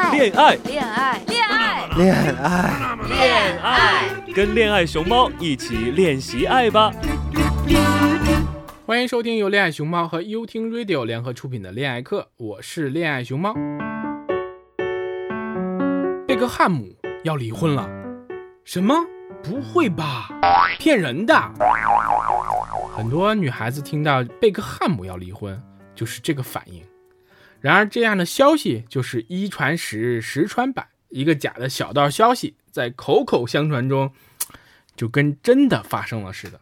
爱，恋爱，恋爱，恋爱，恋爱，恋爱。跟恋爱熊猫一起练习爱吧。欢迎收听由恋爱熊猫和优听 Radio 联合出品的恋爱课，我是恋爱熊猫。贝克汉姆要离婚了？什么？不会吧？骗人的！很多女孩子听到贝克汉姆要离婚，就是这个反应。然而，这样的消息就是一传十，十传百，一个假的小道消息在口口相传中，就跟真的发生了似的。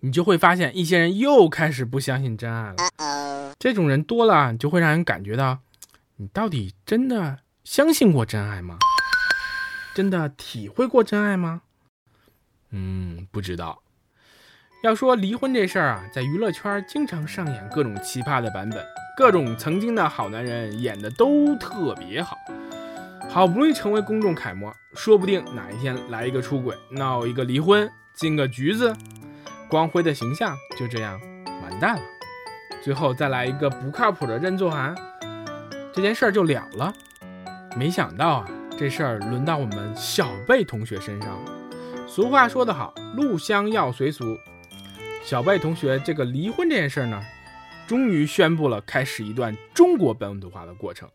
你就会发现，一些人又开始不相信真爱了。这种人多了，就会让人感觉到，你到底真的相信过真爱吗？真的体会过真爱吗？嗯，不知道。要说离婚这事儿啊，在娱乐圈经常上演各种奇葩的版本，各种曾经的好男人演的都特别好，好不容易成为公众楷模，说不定哪一天来一个出轨，闹一个离婚，进个局子，光辉的形象就这样完蛋了。最后再来一个不靠谱的认错函，这件事儿就了了。没想到啊，这事儿轮到我们小贝同学身上了。俗话说得好，入乡要随俗。小贝同学这个离婚这件事呢，终于宣布了开始一段中国本土化的过程。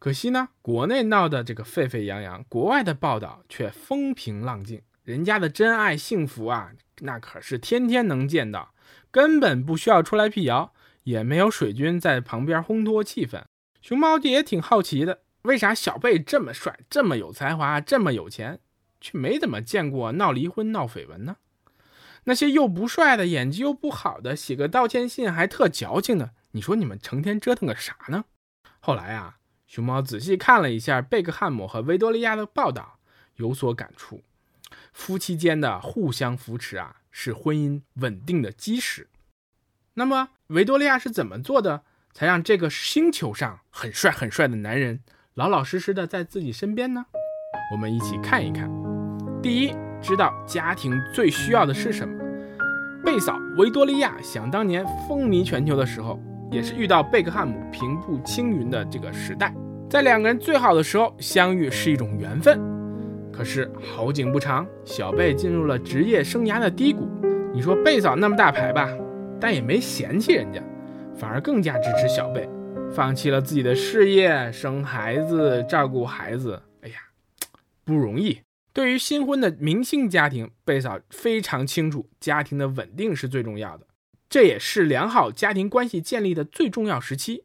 可惜呢，国内闹得这个沸沸扬扬，国外的报道却风平浪静。人家的真爱幸福啊，那可是天天能见到，根本不需要出来辟谣，也没有水军在旁边烘托气氛。熊猫弟也挺好奇的，为啥小贝这么帅、这么有才华、这么有钱，却没怎么见过闹离婚、闹绯闻呢？那些又不帅的、演技又不好的，写个道歉信还特矫情的，你说你们成天折腾个啥呢？后来啊，熊猫仔细看了一下贝克汉姆和维多利亚的报道，有所感触。夫妻间的互相扶持啊，是婚姻稳定的基石。那么维多利亚是怎么做的，才让这个星球上很帅很帅的男人老老实实的在自己身边呢？我们一起看一看。第一。知道家庭最需要的是什么？贝嫂维多利亚想当年风靡全球的时候，也是遇到贝克汉姆平步青云的这个时代，在两个人最好的时候相遇是一种缘分。可是好景不长，小贝进入了职业生涯的低谷。你说贝嫂那么大牌吧，但也没嫌弃人家，反而更加支持小贝，放弃了自己的事业，生孩子，照顾孩子。哎呀，不容易。对于新婚的明星家庭，贝嫂非常清楚，家庭的稳定是最重要的，这也是良好家庭关系建立的最重要时期。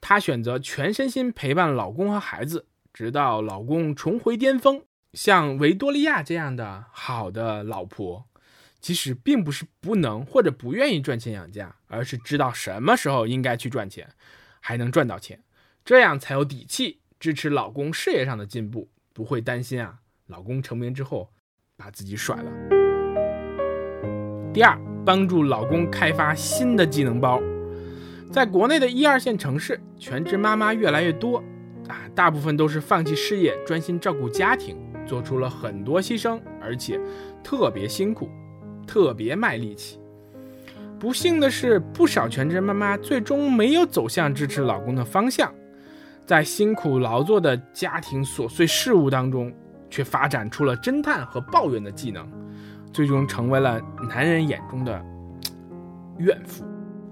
她选择全身心陪伴老公和孩子，直到老公重回巅峰。像维多利亚这样的好的老婆，其实并不是不能或者不愿意赚钱养家，而是知道什么时候应该去赚钱，还能赚到钱，这样才有底气支持老公事业上的进步，不会担心啊。老公成名之后，把自己甩了。第二，帮助老公开发新的技能包。在国内的一二线城市，全职妈妈越来越多，啊，大部分都是放弃事业，专心照顾家庭，做出了很多牺牲，而且特别辛苦，特别卖力气。不幸的是，不少全职妈妈最终没有走向支持老公的方向，在辛苦劳作的家庭琐碎事务当中。却发展出了侦探和抱怨的技能，最终成为了男人眼中的怨妇。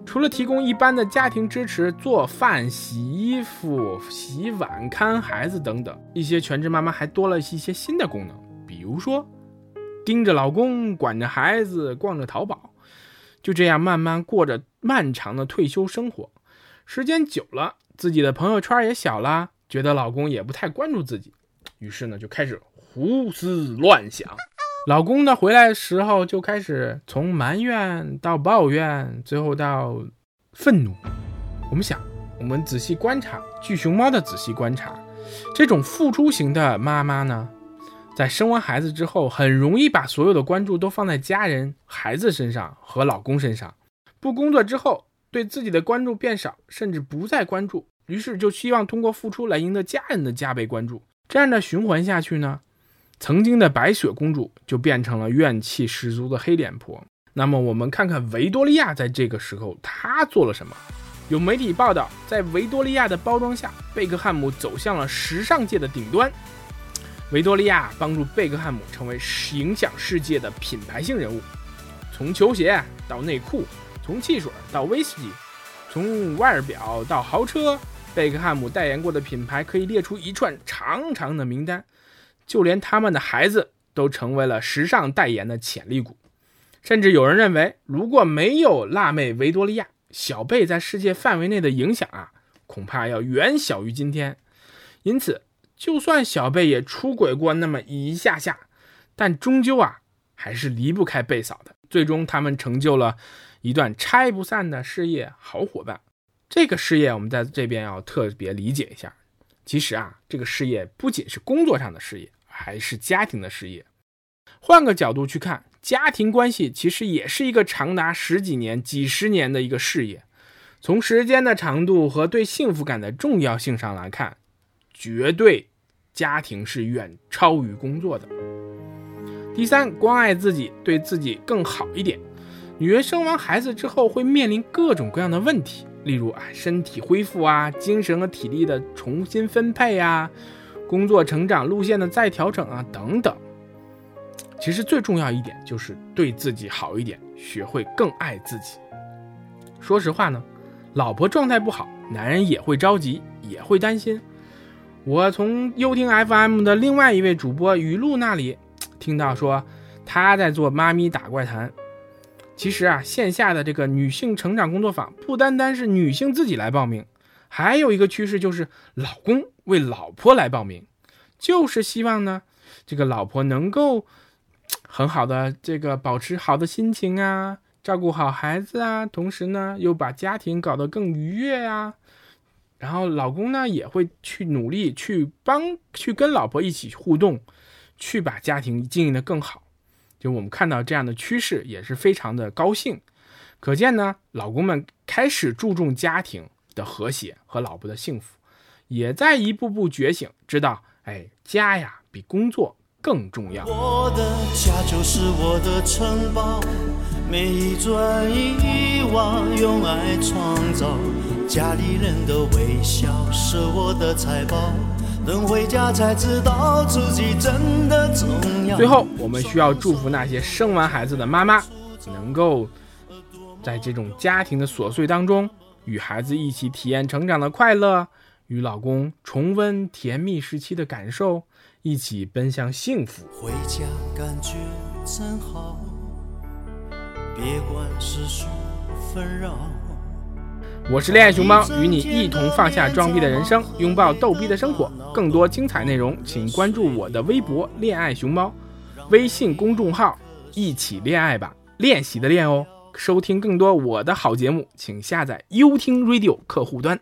除了提供一般的家庭支持，做饭、洗衣服、洗碗、看孩子等等，一些全职妈妈还多了一些新的功能，比如说盯着老公、管着孩子、逛着淘宝，就这样慢慢过着漫长的退休生活。时间久了，自己的朋友圈也小了，觉得老公也不太关注自己。于是呢，就开始胡思乱想。老公呢回来的时候，就开始从埋怨到抱怨，最后到愤怒。我们想，我们仔细观察，据熊猫的仔细观察，这种付出型的妈妈呢，在生完孩子之后，很容易把所有的关注都放在家人、孩子身上和老公身上。不工作之后，对自己的关注变少，甚至不再关注，于是就希望通过付出来赢得家人的加倍关注。这样的循环下去呢，曾经的白雪公主就变成了怨气十足的黑脸婆。那么我们看看维多利亚在这个时候她做了什么？有媒体报道，在维多利亚的包装下，贝克汉姆走向了时尚界的顶端。维多利亚帮助贝克汉姆成为影响世界的品牌性人物，从球鞋到内裤，从汽水到威士忌，从腕表到豪车，贝克汉姆代言过的品牌可以列出一串长长的名单。就连他们的孩子都成为了时尚代言的潜力股。甚至有人认为，如果没有辣妹维多利亚，小贝在世界范围内的影响啊，恐怕要远小于今天。因此，就算小贝也出轨过那么一下下，但终究啊，还是离不开贝嫂的。最终，他们成就了一段拆不散的事业好伙伴。这个事业，我们在这边要特别理解一下。其实啊，这个事业不仅是工作上的事业，还是家庭的事业。换个角度去看。家庭关系其实也是一个长达十几年、几十年的一个事业。从时间的长度和对幸福感的重要性上来看，绝对家庭是远超于工作的。第三，关爱自己，对自己更好一点。女人生完孩子之后会面临各种各样的问题，例如啊身体恢复啊、精神和体力的重新分配啊、工作成长路线的再调整啊等等。其实最重要一点就是对自己好一点，学会更爱自己。说实话呢，老婆状态不好，男人也会着急，也会担心。我从优听 FM 的另外一位主播雨露那里听到说，他在做妈咪打怪谈。其实啊，线下的这个女性成长工作坊不单单是女性自己来报名，还有一个趋势就是老公为老婆来报名，就是希望呢，这个老婆能够。很好的，这个保持好的心情啊，照顾好孩子啊，同时呢又把家庭搞得更愉悦呀。然后老公呢也会去努力去帮，去跟老婆一起互动，去把家庭经营得更好。就我们看到这样的趋势，也是非常的高兴。可见呢，老公们开始注重家庭的和谐和老婆的幸福，也在一步步觉醒，知道，哎，家呀比工作。更重要。我的家就是我的城堡，每一砖一瓦用爱创造，家里人的微笑是我的财宝，能回家才知道自己真的重要。最后，我们需要祝福那些生完孩子的妈妈，能够在这种家庭的琐碎当中，与孩子一起体验成长的快乐，与老公重温甜蜜时期的感受。一起奔向幸福。回家感觉真好，别管世俗纷扰。我是恋爱熊猫，与你一同放下装逼的人生，拥抱逗逼的生活。更多精彩内容，请关注我的微博“恋爱熊猫”，微信公众号“一起恋爱吧”，练习的练哦。收听更多我的好节目，请下载优听 Radio 客户端。